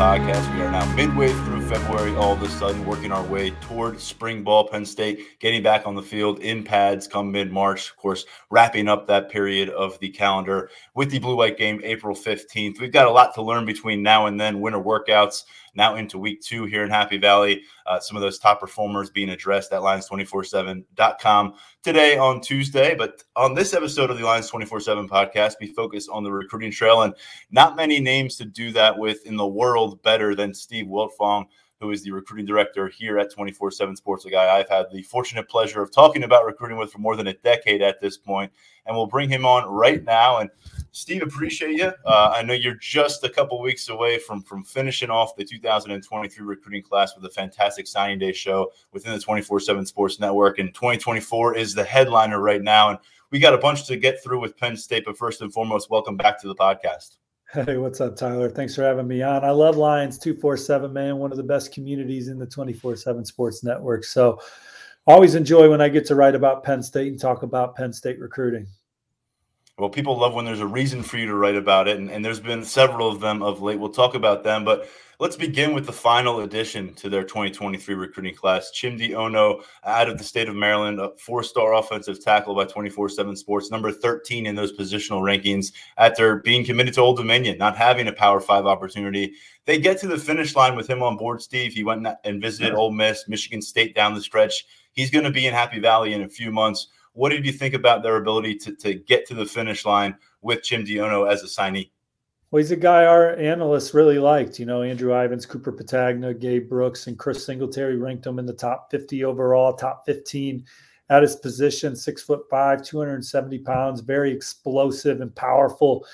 podcast. We are now midway through February, all of a sudden working our way toward spring ball. Penn State getting back on the field in pads come mid-March. Of course, wrapping up that period of the calendar with the blue-white game April 15th. We've got a lot to learn between now and then. Winter workouts now into week two here in Happy Valley. Uh, some of those top performers being addressed at Lions247.com today on Tuesday. But on this episode of the Lions 24 7 podcast, we focus on the recruiting trail and not many names to do that with in the world better than Steve Wiltfong who is the recruiting director here at 24 7 Sports, a guy I've had the fortunate pleasure of talking about recruiting with for more than a decade at this point. And we'll bring him on right now. And Steve, appreciate you. Uh, I know you're just a couple weeks away from from finishing off the 2023 recruiting class with a fantastic signing day show within the 24/7 Sports Network, and 2024 is the headliner right now. And we got a bunch to get through with Penn State, but first and foremost, welcome back to the podcast. Hey, what's up, Tyler? Thanks for having me on. I love Lions 247, man, one of the best communities in the 24 7 Sports Network. So always enjoy when I get to write about Penn State and talk about Penn State recruiting. Well, people love when there's a reason for you to write about it, and, and, there's been several of them of late. We'll talk about them, but let's begin with the final addition to their 2023 recruiting class. Chimdy Onoh, out of the state of Maryland, a four-star offensive tackle by 24/7 Sports, number 13 in those positional rankings. After being committed to Old Dominion, not having a Power Five opportunity, they get to the finish line with him on board. Steve, he went and visited Ole Miss, Michigan State down the stretch. He's going to be in Happy Valley in a few months. What did you think about their ability to, to get to the finish line with Jim Ono as a signee? Well, he's a guy our analysts really liked. You know, Andrew Ivins, Cooper Petagna, Gabe Brooks, and Chris Singletary ranked him in the top 50 overall, top 15 at his position, six foot five, 270 pounds, very explosive and powerful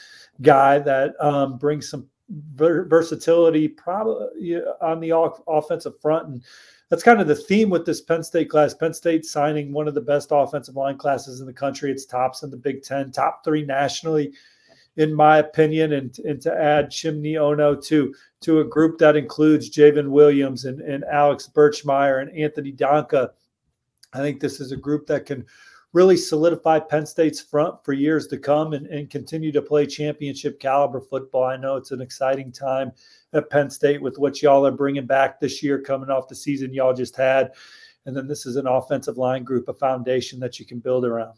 guy that um, brings some versatility probably on the offensive front. And that's kind of the theme with this Penn State class. Penn State signing one of the best offensive line classes in the country. It's tops in the Big Ten, top three nationally, in my opinion. And, and to add Chimdy Onoh to to a group that includes J'ven Williams and, and Alex Birchmeier and Anthony Donkoh. I think this is a group that can really solidify Penn State's front for years to come and, and continue to play championship caliber football. I know it's an exciting time at Penn State with what y'all are bringing back this year, coming off the season y'all just had. And then this is an offensive line group, a foundation that you can build around.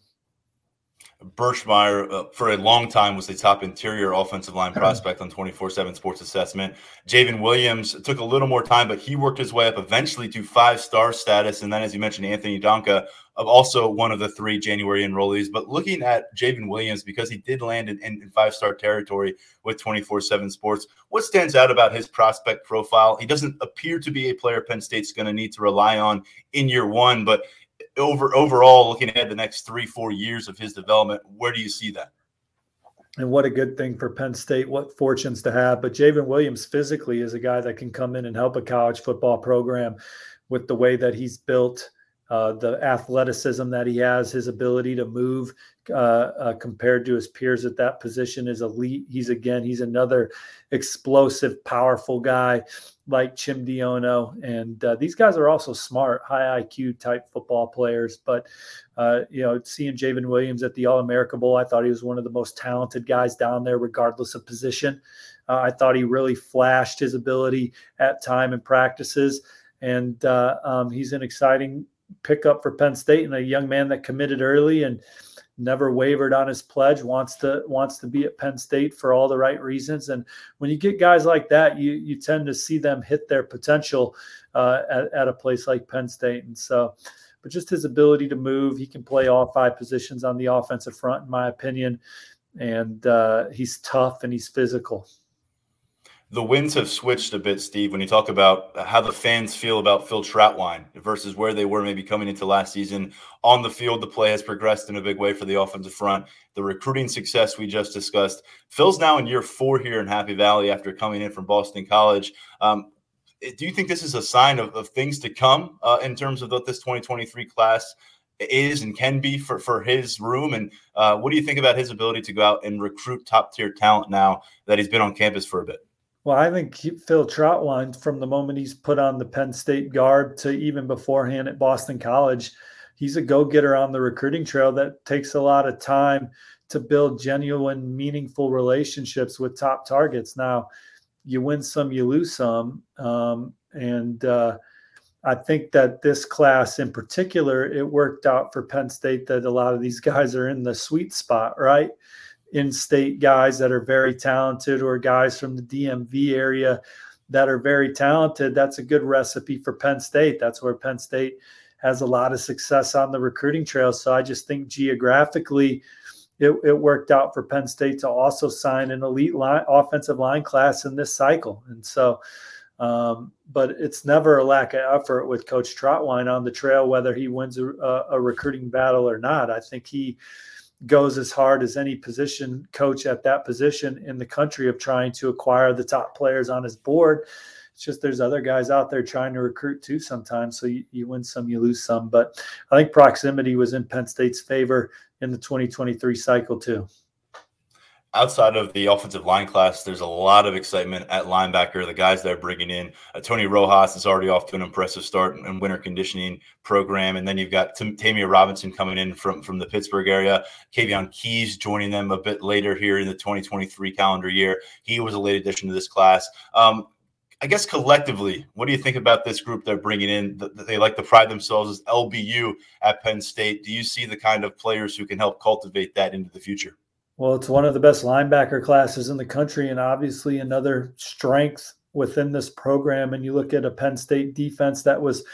Birchmeier, uh, for a long time, was the top interior offensive line prospect on 24 7 Sports Assessment. J'ven Williams took a little more time, but he worked his way up eventually to five star status. And then, as you mentioned, Anthony Donkoh, of also one of the three January enrollees. But looking at J'ven Williams, because he did land in, in five star territory with 24 7 Sports, what stands out about his prospect profile? He doesn't appear to be a player Penn State's going to need to rely on in year one, but over overall, looking ahead the next three, four years of his development, where do you see that? And what a good thing for Penn State. What fortunes to have. But J'ven Williams physically is a guy that can come in and help a college football program with the way that he's built, uh, the athleticism that he has, his ability to move, uh, uh, compared to his peers at that position is elite. He's again, he's another explosive, powerful guy like Chimdy Onoh. And uh, these guys are also smart, high IQ type football players. But, uh, you know, seeing J'ven Williams at the All America Bowl, I thought he was one of the most talented guys down there, regardless of position. Uh, I thought he really flashed his ability at time and practices. And uh, um, he's an exciting pickup for Penn State and a young man that committed early and never wavered on his pledge wants to wants to be at Penn State for all the right reasons. And when you get guys like that you you tend to see them hit their potential uh, at, at a place like Penn State. And so but just his ability to move he can play all five positions on the offensive front in my opinion. And uh, he's tough and he's physical the winds have switched a bit, Steve, when you talk about how the fans feel about Phil Trautwein versus where they were maybe coming into last season. On the field, the play has progressed in a big way for the offensive front. The recruiting success we just discussed. Phil's now in year four here in Happy Valley after coming in from Boston College. Um, do you think this is a sign of, of things to come uh, in terms of what this 2023 class is and can be for, for his room? And uh, what do you think about his ability to go out and recruit top tier talent now that he's been on campus for a bit? Well, I think Phil Trautwein, from the moment he's put on the Penn State guard to even beforehand at Boston College, he's a go getter on the recruiting trail that takes a lot of time to build genuine, meaningful relationships with top targets. Now, you win some, you lose some. Um, and uh, I think that this class in particular, it worked out for Penn State that a lot of these guys are in the sweet spot, right? In-state guys that are very talented or guys from the DMV area that are very talented, that's a good recipe for Penn State. That's where Penn State has a lot of success on the recruiting trail. So I just think geographically, it, it worked out for Penn State to also sign an elite line, offensive line class in this cycle. And so, um, but it's never a lack of effort with Coach Trautwein on the trail, whether he wins a, a recruiting battle or not. I think he goes as hard as any position coach at that position in the country of trying to acquire the top players on his board. It's just there's other guys out there trying to recruit too sometimes. So you, you win some, you lose some. But I think proximity was in Penn State's favor in the 2023 cycle too outside of the offensive line class, there's a lot of excitement at linebacker. The guys they're bringing in, uh, Tony Rojas is already off to an impressive start in winter conditioning program, and then you've got T- Ta'Mere Robinson coming in from from the Pittsburgh area. Kaveion Keys joining them a bit later here in the 2023 calendar year. He was a late addition to this class. Um, I guess collectively, what do you think about this group they're bringing in? They like to pride themselves as LBU at Penn State. Do you see the kind of players who can help cultivate that into the future? Well, it's one of the best linebacker classes in the country, and obviously another strength within this program. And you look at a Penn State defense that was,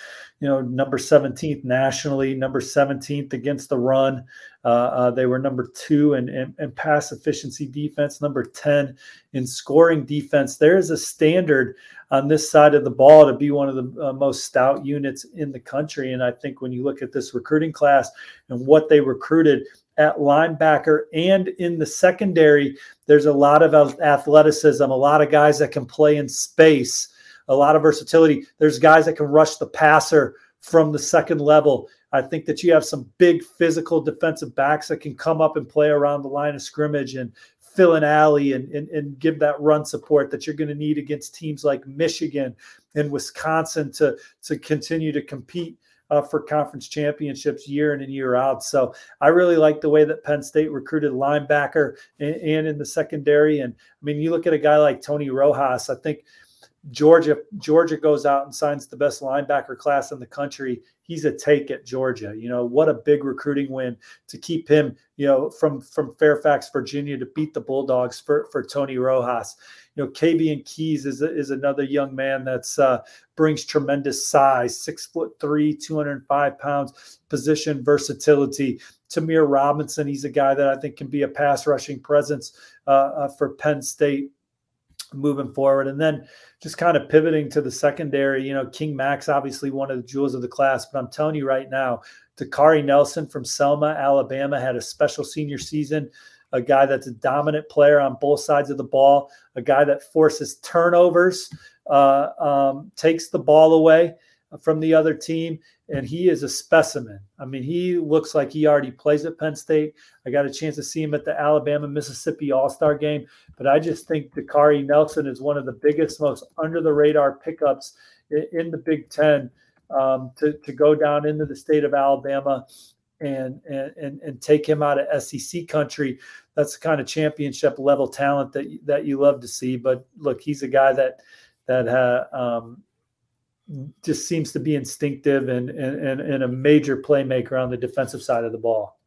you know, number 17th nationally, number 17th against the run. Uh, uh, they were number two in, in, in, pass efficiency defense, number 10 in scoring defense. There is a standard on this side of the ball to be one of the uh, most stout units in the country. And I think when you look at this recruiting class and what they recruited, at linebacker and in the secondary, there's a lot of athleticism, a lot of guys that can play in space, a lot of versatility. There's guys that can rush the passer from the second level. I think that you have some big physical defensive backs that can come up and play around the line of scrimmage and fill an alley and, and, and give that run support that you're going to need against teams like Michigan and Wisconsin to, to continue to compete uh, for conference championships year in and year out. So I really like the way that Penn State recruited linebacker and, and in the secondary. And I mean, you look at a guy like Tony Rojas. I think Georgia Georgia goes out and signs the best linebacker class in the country. He's a take at Georgia. You know what a big recruiting win to keep him. You know from from Fairfax, Virginia, to beat the Bulldogs for for Tony Rojas. You know Kaveion Keys is is another young man that's uh, brings tremendous size, six foot three, two hundred five pounds, position versatility. Ta'Mere Robinson, he's a guy that I think can be a pass rushing presence uh, uh, for Penn State moving forward. And then just kind of pivoting to the secondary, you know, King Max, obviously one of the jewels of the class, but I'm telling you right now, Dakaari Nelson from Selma, Alabama, had a special senior season. A guy that's a dominant player on both sides of the ball, a guy that forces turnovers, uh, um, takes the ball away from the other team, and he is a specimen. I mean, he looks like he already plays at Penn State. I got a chance to see him at the Alabama Mississippi All Star game, but I just think Dakaari Nelson is one of the biggest, most under the radar pickups in, the Big Ten um, to, to go down into the state of Alabama and, and and take him out of SEC country. That's the kind of championship level talent that that you love to see. But look, he's a guy that that uh, um, just seems to be instinctive and, and and a major playmaker on the defensive side of the ball.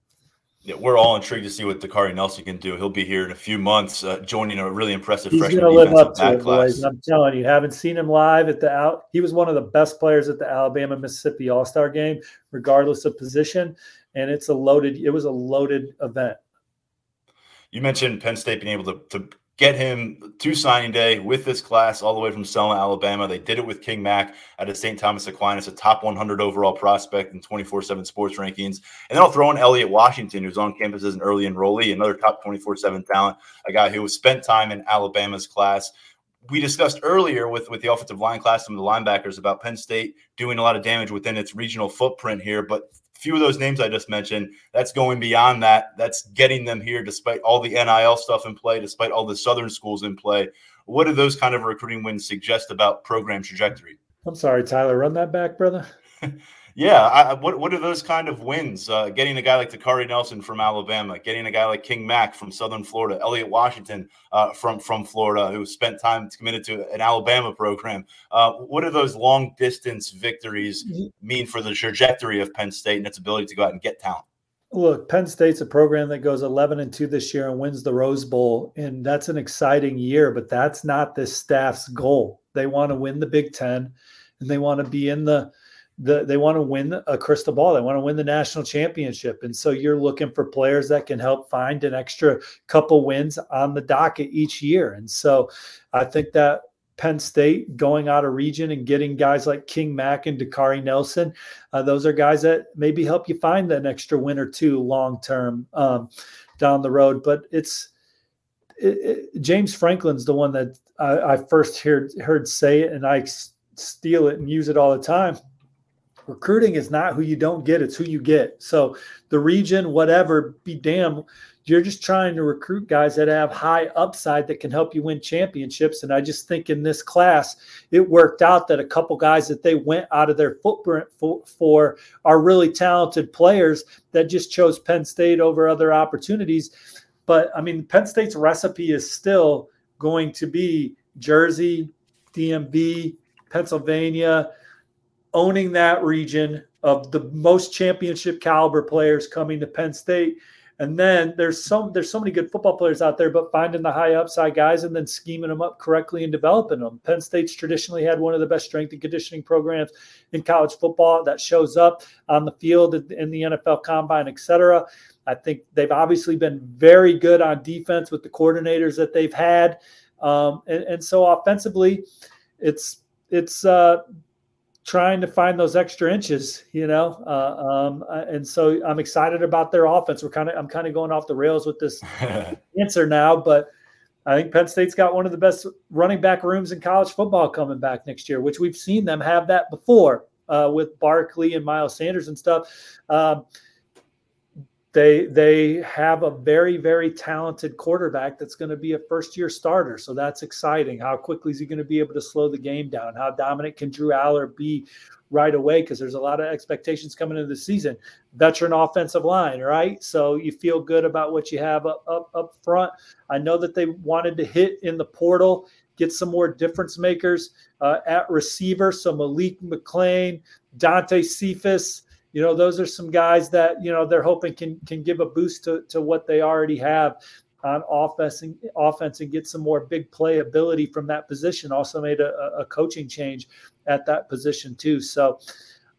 Yeah, we're all intrigued to see what Dakaari Nelson can do. He'll be here in a few months, uh, joining a really impressive He's freshman going to live up to it, class. boys. I'm telling you, haven't seen him live at the out. He was one of the best players at the Alabama Mississippi All Star game, regardless of position. And it's a loaded. It was a loaded event. You mentioned Penn State being able to, to get him to signing day with this class all the way from Selma, Alabama. They did it with King Mack out of St. Thomas Aquinas, a top 100 overall prospect in 24 7 sports rankings. And then I'll throw in Elliot Washington, who's on campus as an early enrollee, another top 24 7 talent, a guy who spent time in Alabama's class. We discussed earlier with, with the offensive line class, of the linebackers, about Penn State doing a lot of damage within its regional footprint here. But few of those names I just mentioned, that's going beyond that. That's getting them here despite all the NIL stuff in play, despite all the Southern schools in play. What do those kind of recruiting wins suggest about program trajectory? I'm sorry, Tyler. Run that back, brother. Yeah, I, what what are those kind of wins? Uh, getting a guy like Dakaari Nelson from Alabama, getting a guy like King Mack from Southern Florida, Elliot Washington uh, from from Florida, who spent time committed to an Alabama program. Uh, what do those long distance victories mean for the trajectory of Penn State and its ability to go out and get talent? Look, Penn State's a program that goes 11 and 2 this year and wins the Rose Bowl. And that's an exciting year, but that's not this staff's goal. They want to win the Big Ten and they want to be in the the, they want to win a crystal ball. They want to win the national championship. And so you're looking for players that can help find an extra couple wins on the docket each year. And so I think that Penn State going out of region and getting guys like King Mack and Dakaari Nelson, uh, those are guys that maybe help you find an extra win or two long term um, down the road. But it's it, it, James Franklin's the one that I, I first heard heard say it, and I steal it and use it all the time recruiting is not who you don't get, it's who you get. So the region, whatever, be damn, you're just trying to recruit guys that have high upside that can help you win championships. And I just think in this class, it worked out that a couple guys that they went out of their footprint for, for are really talented players that just chose Penn State over other opportunities. But I mean, Penn State's recipe is still going to be Jersey, DMV, Pennsylvania, owning that region of the most championship caliber players coming to Penn State. And then there's some there's so many good football players out there, but finding the high upside guys and then scheming them up correctly and developing them. Penn State's traditionally had one of the best strength and conditioning programs in college football that shows up on the field in the NFL combine, et cetera. I think they've obviously been very good on defense with the coordinators that they've had. Um, and, and, so offensively, it's it's uh, trying to find those extra inches, you know. Uh, um, uh, and so I'm excited about their offense. We're kind of I'm kind of going off the rails with this answer now, but I think Penn State's got one of the best running back rooms in college football coming back next year, which we've seen them have that before uh, with Barkley and Miles Sanders and stuff. Um, they they have a very very talented quarterback that's going to be a first year starter. So that's exciting. How quickly is he going to be able to slow the game down? How dominant can drew allar be right away? Because there's a lot of expectations coming into the season. Veteran offensive line right? So you feel good about what you have up, up up front. I know that they wanted to hit in the portal get some more difference makers uh, at receiver. So malik mcclain dante cephas you know, those are some guys that you know they're hoping can can give a boost to, to what they already have on offense and offense and get some more big play ability from that position. Also made a, a coaching change at that position too. So,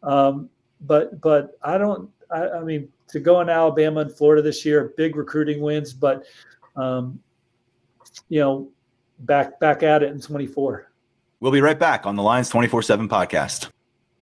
um, but but I don't. I, I, mean, to go in Alabama and Florida this year, big recruiting wins, but um, you know, back back at it in 24. We'll be right back on the Lions 24 7 podcast.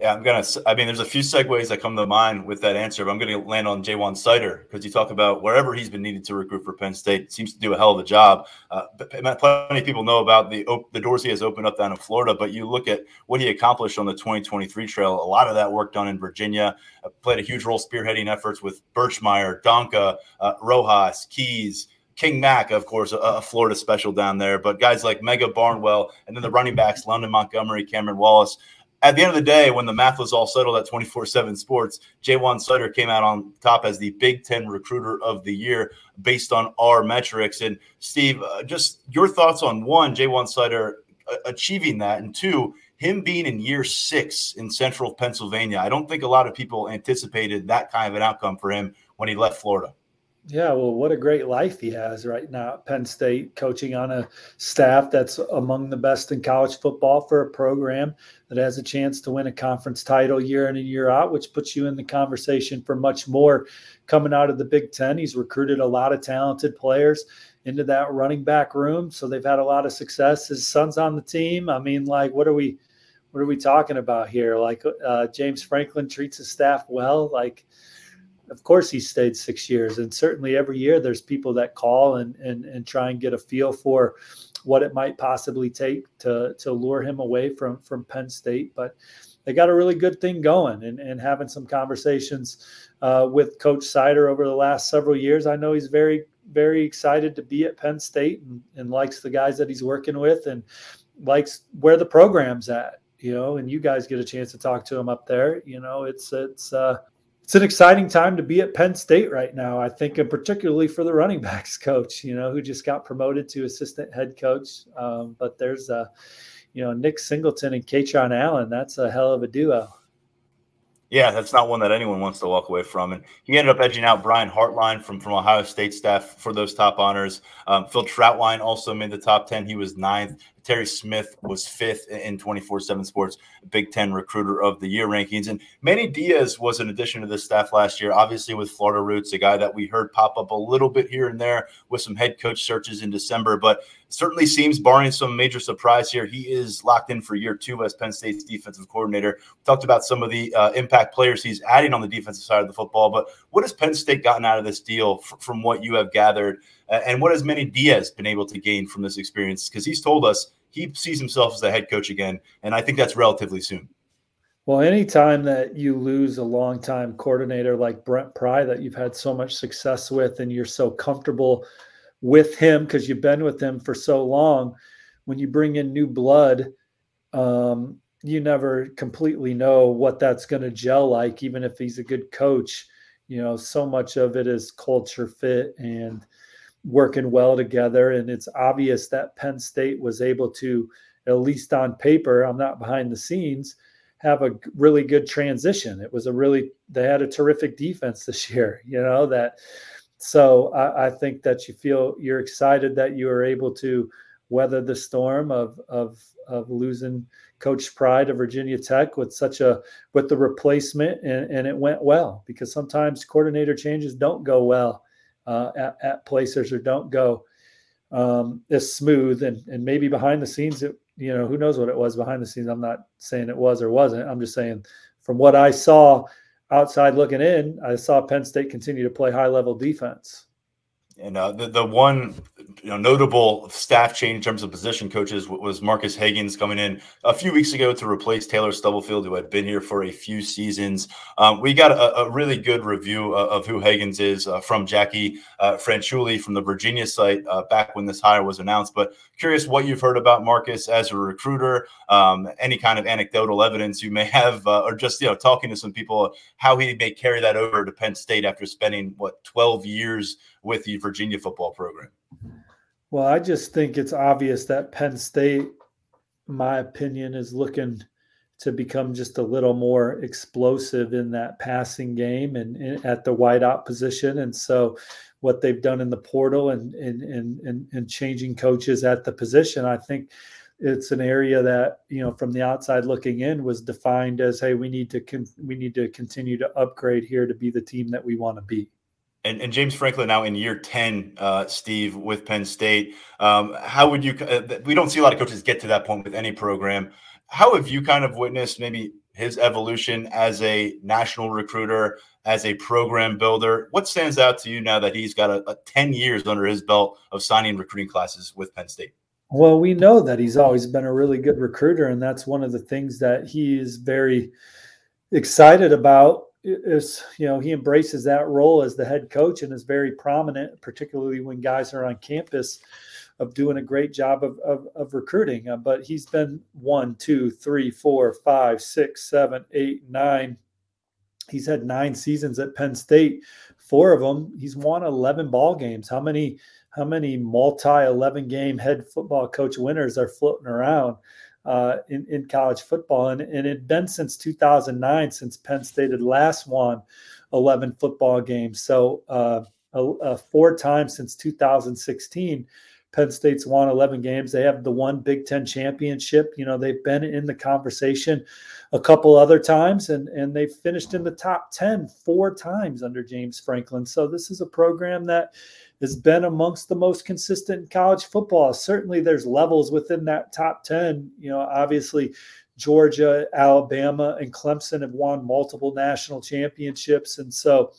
Yeah, I'm gonna. I mean, there's a few segues that come to mind with that answer, but I'm gonna land on Ja'Juan Seider because you talk about wherever he's been needed to recruit for Penn State, seems to do a hell of a job. Uh, plenty of people know about the the doors he has opened up down in Florida, but you look at what he accomplished on the 2023 trail. A lot of that work done in Virginia. Uh, played a huge role spearheading efforts with Birchmeier, Donkoh, uh, Rojas, Keys. King Mack, of course, a, Florida special down there, but guys like Mega Barnwell and then the running backs, London Montgomery, Cameron Wallace at the end of the day, when the math was all settled at 24 7 sports, Ja'Juan Seider came out on top as the Big Ten recruiter of the year based on our metrics. And Steve, uh, just your thoughts on one, Ja'Juan Seider uh, achieving that, and two, him being in year six in central Pennsylvania. I don't think a lot of people anticipated that kind of an outcome for him when he left Florida. Yeah, well, what a great life he has right now at Penn State, coaching on a staff that's among the best in college football for a program that has a chance to win a conference title year in and year out, which puts you in the conversation for much more coming out of the Big Ten. He's recruited a lot of talented players into that running back room, so they've had a lot of success. His son's on the team. I mean, like, what are we, what are we talking about here? Like, uh, James Franklin treats his staff well, like of course he stayed six years. And certainly every year there's people that call and and, and try and get a feel for what it might possibly take to to lure him away from from penn state. But they got a really good thing going and, and having some conversations uh, with coach Seider over the last several years. I know he's very very excited to be at penn state and, and likes the guys that he's working with and likes where the program's at you know and you guys get a chance to talk to him up there. You know it's it's uh it's an exciting time to be at Penn State right now. I think, and particularly for the running backs coach, you know, who just got promoted to assistant head coach. Um, but there's a, you know, Nick Singleton and Kaytron Allen. That's a hell of a duo. Yeah, that's not one that anyone wants to walk away from. And he ended up edging out Brian Hartline from, from Ohio State staff for those top honors. Um, Phil Trautwein also made the top 10. He was ninth. Terry Smith was fifth in 24 7 Sports Big Ten Recruiter of the Year rankings. And Manny Diaz was an addition to this staff last year, obviously with Florida roots, a guy that we heard pop up a little bit here and there with some head coach searches in December, but certainly seems, barring some major surprise here, he is locked in for year two as Penn State's defensive coordinator. We talked about some of the uh, impact players he's adding on the defensive side of the football, but what has Penn State gotten out of this deal f- from what you have gathered? Uh, and what has Manny Diaz been able to gain from this experience? Because he's told us he sees himself as the head coach again, and I think that's relatively soon. Well, anytime that you lose a longtime coordinator like Brent Pry that you've had so much success with, and you're so comfortable with him because you've been with him for so long, when you bring in new blood, um, you never completely know what that's going to gel like, even if he's a good coach. You know, so much of it is culture fit and working well together. And it's obvious that Penn State was able to, at least on paper, I'm not behind the scenes, have a really good transition. It was a really, they had a terrific defense this year, you know, that. So I, I think that you feel you're excited that you are able to weather the storm of, of, of losing Coach Pry to Virginia Tech with such a with the replacement and, and it went well because sometimes coordinator changes don't go well uh, at, at, places or don't go um, as smooth and, and maybe behind the scenes it, you know who knows what it was behind the scenes. I'm not saying it was or wasn't. I'm just saying from what i saw outside looking in i saw penn state continue to play high level defense And uh, the the one you know, notable staff change in terms of position coaches was Marcus Higgins coming in a few weeks ago to replace Taylor Stubblefield, who had been here for a few seasons. Um, we got a, a, really good review of, of who Higgins is uh, from Jackie uh, Franciulli from the Virginia site uh, back when this hire was announced. But curious what you've heard about Marcus as a recruiter, um, any kind of anecdotal evidence you may have, uh, or just you know talking to some people how he may carry that over to Penn State after spending what 12 years with the Virginia football program. Well, I just think it's obvious that Penn State, my opinion, is looking to become just a little more explosive in that passing game and, and at the wideout position. And so, what they've done in the portal and and and and changing coaches at the position, I think it's an area that you know from the outside looking in was defined as hey we need to con- we need to continue to upgrade here to be the team that we want to be and, and, James Franklin now in year 10, uh, Steve, with Penn State. Um, how would you, uh, we don't see a lot of coaches get to that point with any program. How have you kind of witnessed maybe his evolution as a national recruiter, as a program builder? What stands out to you now that he's got a, a 10 years under his belt of signing recruiting classes with Penn State? Well, we know that he's always been a really good recruiter, and that's one of the things that he is very excited about is you know he embraces that role as the head coach and is very prominent particularly when guys are on campus of doing a great job of, of, of recruiting. Uh, but he's been one two three four five six seven eight nine. He's had nine seasons at penn state four of them he's won 11 ball games. How many how many multi 11 game head football coach winners are floating around uh, in, in college football. And, and it had been since 2009 since Penn State had last won 11 football games. So uh, four times since 2016. Penn State's won 11 games. They have the one Big Ten championship. You know, they've been in the conversation a couple other times and, and they've finished in the top 10 four times under James Franklin. So this is a program that has been amongst the most consistent in college football. Certainly, there's levels within that top 10. You know, obviously, Georgia, Alabama, and Clemson have won multiple national championships. And so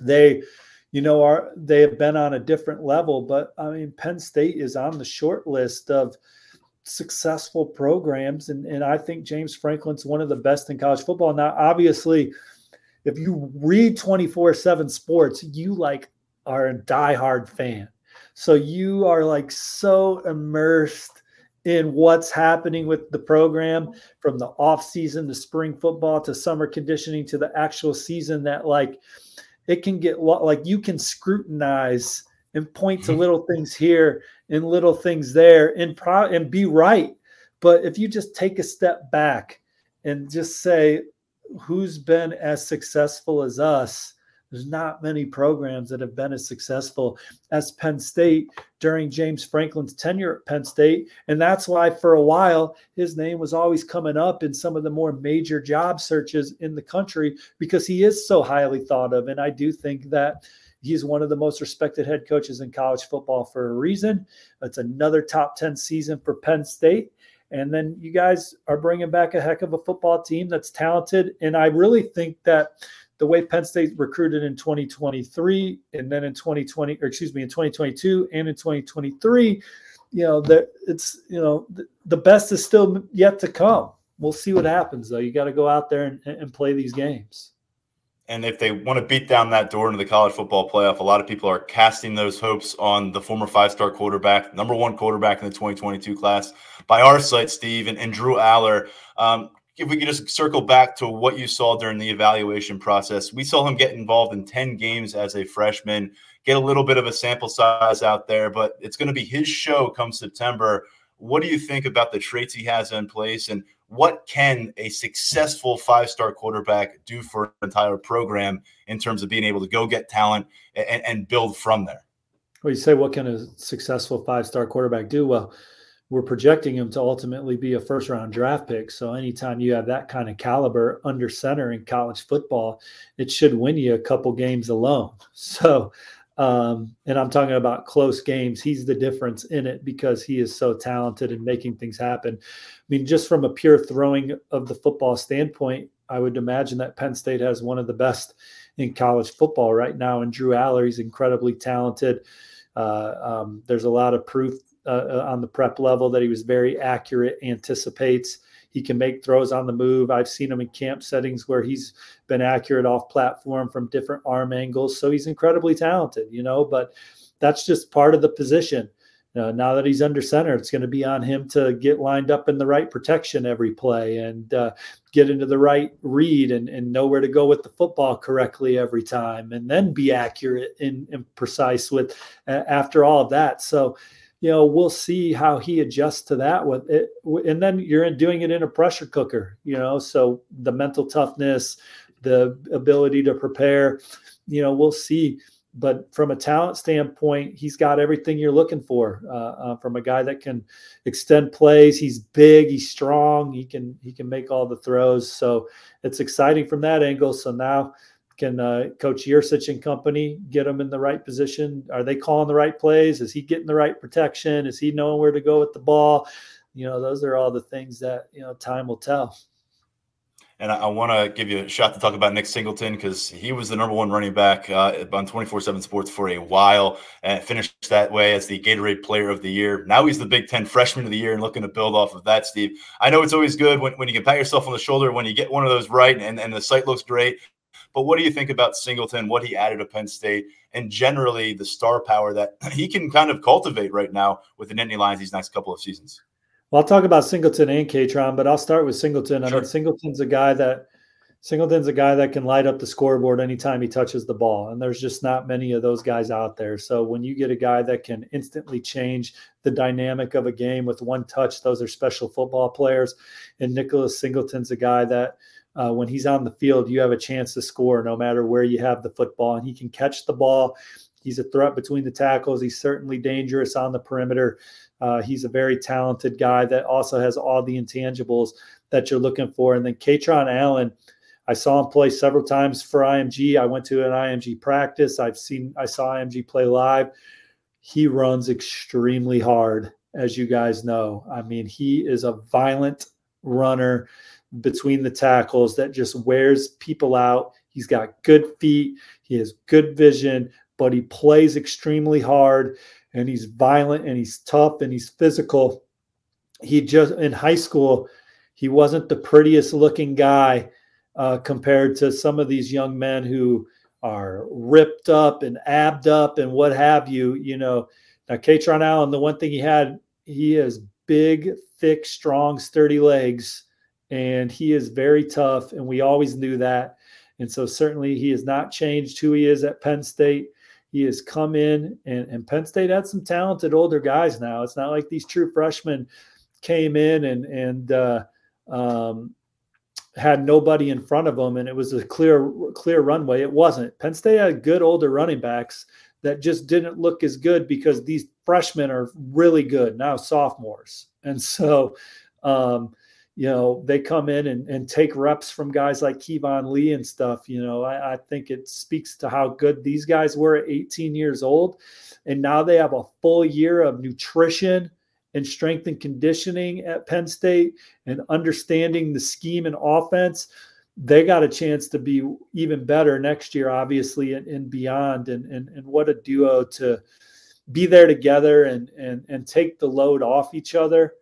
they, you know, are they have been on a different level. But I mean, Penn State is on the short list of successful programs. And, and I think James Franklin's one of the best in college football. Now, obviously, if you read 24 7 sports, you like are a diehard fan. So you are like so immersed in what's happening with the program from the off season to spring football to summer conditioning to the actual season that like it can get like you can scrutinize and point to mm-hmm. little things here and little things there and pro and be right. But if you just take a step back and just say who's been as successful as us there's not many programs that have been as successful as Penn State during James Franklin's tenure at Penn State. And that's why, for a while, his name was always coming up in some of the more major job searches in the country because he is so highly thought of. And I do think that he's one of the most respected head coaches in college football for a reason. It's another top 10 season for Penn State. And then you guys are bringing back a heck of a football team that's talented. And I really think that the way Penn State recruited in 2023 and then in 2020, or excuse me, in 2022 and in 2023, you know, that it's, you know, the, best is still yet to come. We'll see what happens though. You got to go out there and, and play these games. And if they want to beat down that door into the college football playoff, a lot of people are casting those hopes on the former five star quarterback, number one quarterback in the 2022 class by our site, Steve, and, and Drew Allar Um, if we could just circle back to what you saw during the evaluation process, we saw him get involved in 10 games as a freshman, get a little bit of a sample size out there, but it's going to be his show come September. What do you think about the traits he has in place and what can a successful five star quarterback do for an entire program in terms of being able to go get talent and, and build from there? Well, you say, what can a successful five star quarterback do? Well, we're projecting him to ultimately be a first round draft pick. So anytime you have that kind of caliber under center in college football, it should win you a couple games alone. So, um, and I'm talking about close games. He's the difference in it because he is so talented in making things happen. I mean, just from a pure throwing of the football standpoint, I would imagine that Penn State has one of the best in college football right now. And Drew Allar, he's incredibly talented. Uh, um, there's a lot of proof uh, uh, on the prep level that he was very accurate, anticipates. He can make throws on the move. I've seen him in camp settings where he's been accurate off platform from different arm angles. So he's incredibly talented, you know, but that's just part of the position. Uh, now that he's under center, it's going to be on him to get lined up in the right protection every play and uh, get into the right read and, and know where to go with the football correctly every time, and then be accurate and, and precise with uh, after all of that. So, you know, we'll see how he adjusts to that with it. And then you're doing it in a pressure cooker, you know, so the mental toughness, the ability to prepare, you know, we'll see but from a talent standpoint, he's got everything you're looking for uh, uh, from a guy that can extend plays. He's big, he's strong, he can he can make all the throws. So it's exciting from that angle. So now can uh, Coach Yurcich and company get him in the right position? Are they calling the right plays? Is he getting the right protection? Is he knowing where to go with the ball? You know, those are all the things that you know time will tell. And I, I want to give you a shot to talk about Nick Singleton because he was the number one running back uh, on 24 7 Sports for a while and finished that way as the Gatorade Player of the Year. Now he's the Big Ten Freshman of the Year and looking to build off of that, Steve. I know it's always good when, when you can pat yourself on the shoulder when you get one of those right and, and the site looks great. But what do you think about Singleton, what he added to Penn State, and generally the star power that he can kind of cultivate right now with the Nittany Lions these next couple of seasons? Well, I'll talk about Singleton and Kaytron, but I'll start with Singleton. I mean, Singleton's a guy that Singleton's a guy that can light up the scoreboard anytime he touches the ball, and there's just not many of those guys out there. So when you get a guy that can instantly change the dynamic of a game with one touch, those are special football players. And Nicholas Singleton's a guy that uh, when he's on the field, you have a chance to score no matter where you have the football, and he can catch the ball. He's a threat between the tackles. He's certainly dangerous on the perimeter. Uh, he's a very talented guy that also has all the intangibles that you're looking for. And then Kaytron Allen, I saw him play several times for IMG. I went to an IMG practice. I've seen I saw IMG play live. He runs extremely hard, as you guys know. I mean, he is a violent runner between the tackles that just wears people out. He's got good feet, he has good vision, but he plays extremely hard and he's violent and he's tough and he's physical. He just in high school, he wasn't the prettiest looking guy uh, compared to some of these young men who are ripped up and abbed up and what have you. You know, now Kaytron Allen, the one thing he had, he has big, thick, strong, sturdy legs, and he is very tough, and we always knew that. And so certainly he has not changed who he is at Penn State. He has come in, and, and Penn State had some talented older guys now. It's not like these true freshmen came in and and uh, um, had nobody in front of them, and it was a clear clear runway. It wasn't. Penn State had good older running backs that just didn't look as good because these freshmen are really good now, sophomores, and so. Um, you know, they come in and, and take reps from guys like Keyvone Lee and stuff. You know, I, I think it speaks to how good these guys were at 18 years old. And now they have a full year of nutrition and strength and conditioning at Penn State and understanding the scheme and offense. They got a chance to be even better next year, obviously, and, and beyond. And, and and what a duo to be there together and and and take the load off each other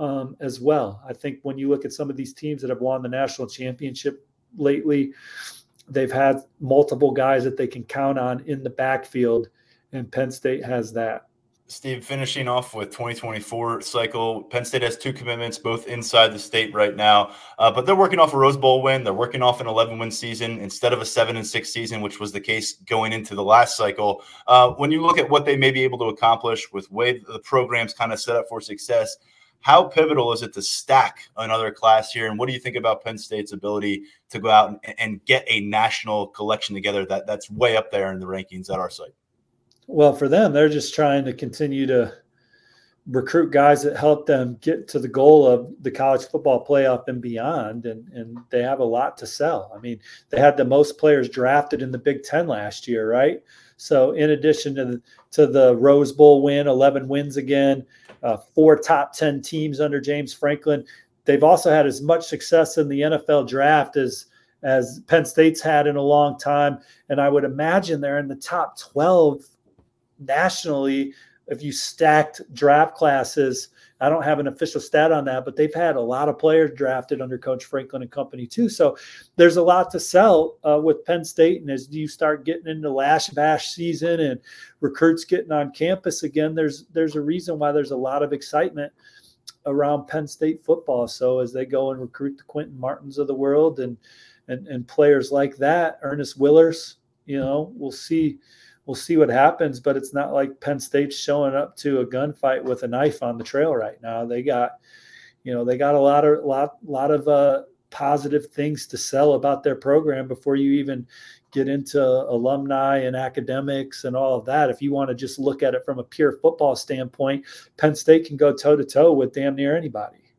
um, as well. I think when you look at some of these teams that have won the national championship lately, they've had multiple guys that they can count on in the backfield, and Penn State has that. Steve, finishing off with 2024 cycle, Penn State has two commitments, both inside the state right now, uh, but they're working off a Rose Bowl win. They're working off an 11 win season instead of a seven and six season, which was the case going into the last cycle. Uh, when you look at what they may be able to accomplish with way the program's kind of set up for success, how pivotal is it to stack another class here? And what do you think about Penn State's ability to go out and, and get a national collection together that, that's way up there in the rankings at our site? Well, for them, they're just trying to continue to recruit guys that help them get to the goal of the college football playoff and beyond. And, and they have a lot to sell. I mean, they had the most players drafted in the Big Ten last year, right? So, in addition to the, to the Rose Bowl win, 11 wins again, uh, four top 10 teams under James Franklin. They've also had as much success in the NFL draft as as Penn State's had in a long time. And I would imagine they're in the top 12 nationally if you stacked draft classes. I don't have an official stat on that, but they've had a lot of players drafted under Coach Franklin and company too. So there's a lot to sell uh, with Penn State, and as you start getting into Lasch Bash season and recruits getting on campus again, there's there's a reason why there's a lot of excitement around Penn State football. So as they go and recruit the Quinton Martins of the world and and, and players like that, Ernest Willers, you know, we'll see we'll see what happens. But it's not like Penn State's showing up to a gunfight with a knife on the trail right now. They got, you know, they got a lot of lot lot of uh, positive things to sell about their program before you even get into alumni and academics and all of that. If you want to just look at it from a pure football standpoint, Penn State can go toe to toe with damn near anybody.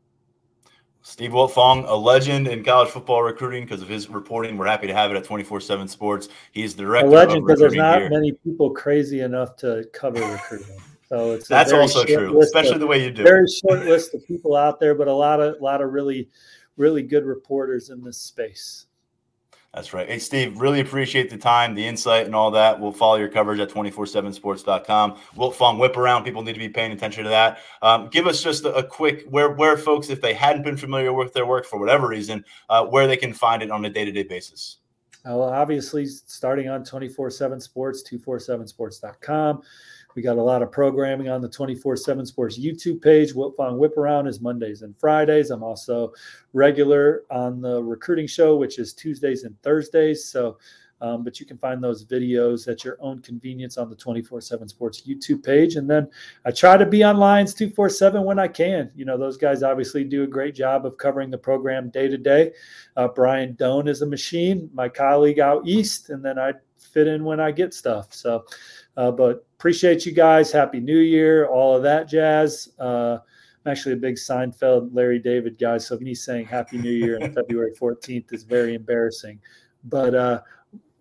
Steve Wiltfong, a legend in college football recruiting because of his reporting. We're happy to have it at 24 7 Sports. He's the director. A legend because there's not here. many people crazy enough to cover recruiting. So it's that's also true, especially of, the way you do. Very short list of people out there, but a lot of lot of really, really good reporters in this space. That's right. Hey, Steve, really appreciate the time, the insight, and all that. We'll follow your coverage at 247sports.com. Wiltfong whip around. People need to be paying attention to that. Um, give us just a, a, quick where, where folks, if they hadn't been familiar with their work for whatever reason, uh, where they can find it on a day to day basis. Uh, well, obviously, starting on 24 7 sports, 247sports.com. We got a lot of programming on the 24 7 Sports YouTube page. Whip on Whip Around is Mondays and Fridays. I'm also regular on the recruiting show, which is Tuesdays and Thursdays. So, um, but you can find those videos at your own convenience on the 24 7 Sports YouTube page. And then I try to be on Lions 247 when I can. You know, those guys obviously do a great job of covering the program day to day. Uh, Brian Dohn is a machine, my colleague out east, and then I fit in when I get stuff. So, uh, but appreciate you guys. Happy New Year, all of that jazz. Uh, I'm actually a big Seinfeld Larry David guy, so me saying Happy New Year on February 14th is very embarrassing. But uh,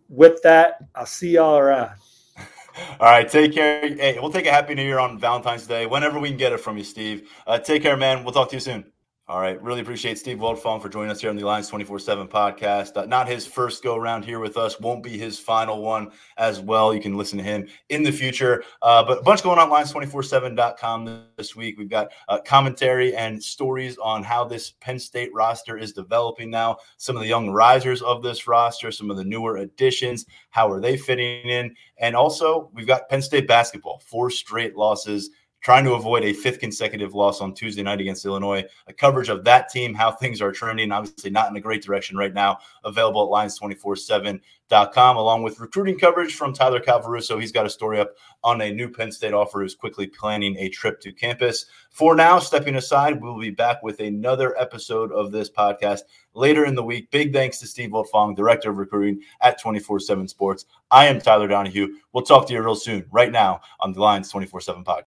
with that, I'll see y'all around. All right, take care. Hey, we'll take a Happy New Year on Valentine's Day whenever we can get it from you, Steve. Uh, take care, man. We'll talk to you soon. All right. Really appreciate Steve Wiltfong for joining us here on the Lions 24 7 podcast. Uh, not his first go around here with us, won't be his final one as well. You can listen to him in the future. Uh, but a bunch going on Lions247.com this week. We've got uh, commentary and stories on how this Penn State roster is developing now, some of the young risers of this roster, some of the newer additions, how are they fitting in? And also, we've got Penn State basketball, four straight losses trying to avoid a fifth consecutive loss on Tuesday night against Illinois. A coverage of that team, how things are trending, obviously not in a great direction right now, available at lions247.com, along with recruiting coverage from Tyler Calvaruso. He's got a story up on a new Penn State offer who's quickly planning a trip to campus. For now, stepping aside, we'll be back with another episode of this podcast later in the week. Big thanks to Steve Wiltfong, Director of Recruiting at 24 7 Sports. I am Tyler Donohue. We'll talk to you real soon, right now on the Lions 24 7 podcast.